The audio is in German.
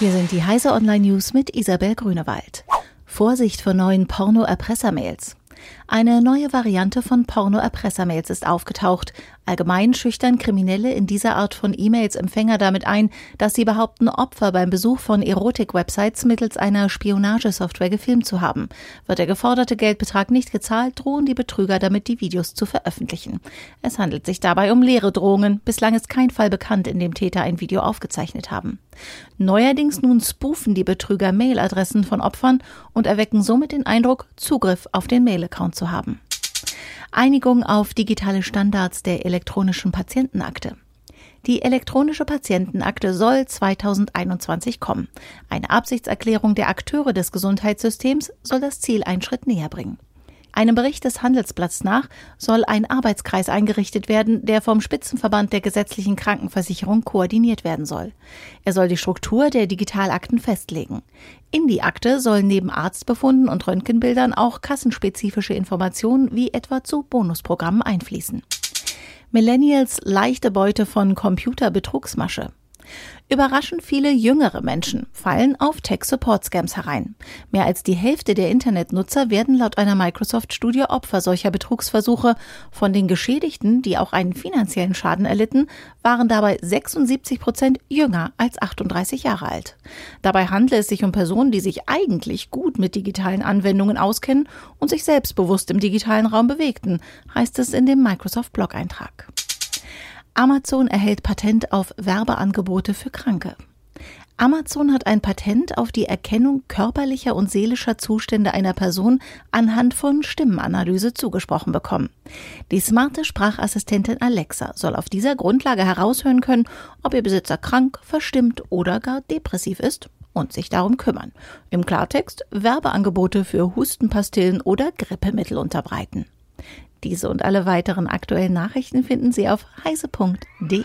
Hier sind die Heise Online News mit Isabel Grünewald. Vorsicht vor neuen Porno-Erpressermails. Eine neue Variante von Porno-Erpressermails ist aufgetaucht. Allgemein schüchtern Kriminelle in dieser Art von E-Mails Empfänger damit ein, dass sie behaupten, Opfer beim Besuch von Erotik-Websites mittels einer Spionagesoftware gefilmt zu haben. Wird der geforderte Geldbetrag nicht gezahlt, drohen die Betrüger damit, die Videos zu veröffentlichen. Es handelt sich dabei um leere Drohungen. Bislang ist kein Fall bekannt, in dem Täter ein Video aufgezeichnet haben. Neuerdings nun spoofen die Betrüger Mailadressen von Opfern und erwecken somit den Eindruck, Zugriff auf den Mail-Account zu haben. Einigung auf digitale Standards der elektronischen Patientenakte. Die elektronische Patientenakte soll 2021 kommen. Eine Absichtserklärung der Akteure des Gesundheitssystems soll das Ziel einen Schritt näher bringen. Einem Bericht des Handelsblatts nach soll ein Arbeitskreis eingerichtet werden, der vom Spitzenverband der gesetzlichen Krankenversicherung koordiniert werden soll. Er soll die Struktur der Digitalakten festlegen. In die Akte sollen neben Arztbefunden und Röntgenbildern auch kassenspezifische Informationen wie etwa zu Bonusprogrammen einfließen. Millennials leichte Beute von Computerbetrugsmasche. Überraschend viele jüngere Menschen fallen auf Tech-Support-Scams herein. Mehr als die Hälfte der Internetnutzer werden laut einer Microsoft-Studie Opfer solcher Betrugsversuche. Von den Geschädigten, die auch einen finanziellen Schaden erlitten, waren dabei 76 Prozent jünger als 38 Jahre alt. Dabei handle es sich um Personen, die sich eigentlich gut mit digitalen Anwendungen auskennen und sich selbstbewusst im digitalen Raum bewegten, heißt es in dem Microsoft-Blog-Eintrag. Amazon erhält Patent auf Werbeangebote für Kranke. Amazon hat ein Patent auf die Erkennung körperlicher und seelischer Zustände einer Person anhand von Stimmenanalyse zugesprochen bekommen. Die smarte Sprachassistentin Alexa soll auf dieser Grundlage heraushören können, ob ihr Besitzer krank, verstimmt oder gar depressiv ist und sich darum kümmern. Im Klartext Werbeangebote für Hustenpastillen oder Grippemittel unterbreiten. Diese und alle weiteren aktuellen Nachrichten finden Sie auf heise.de.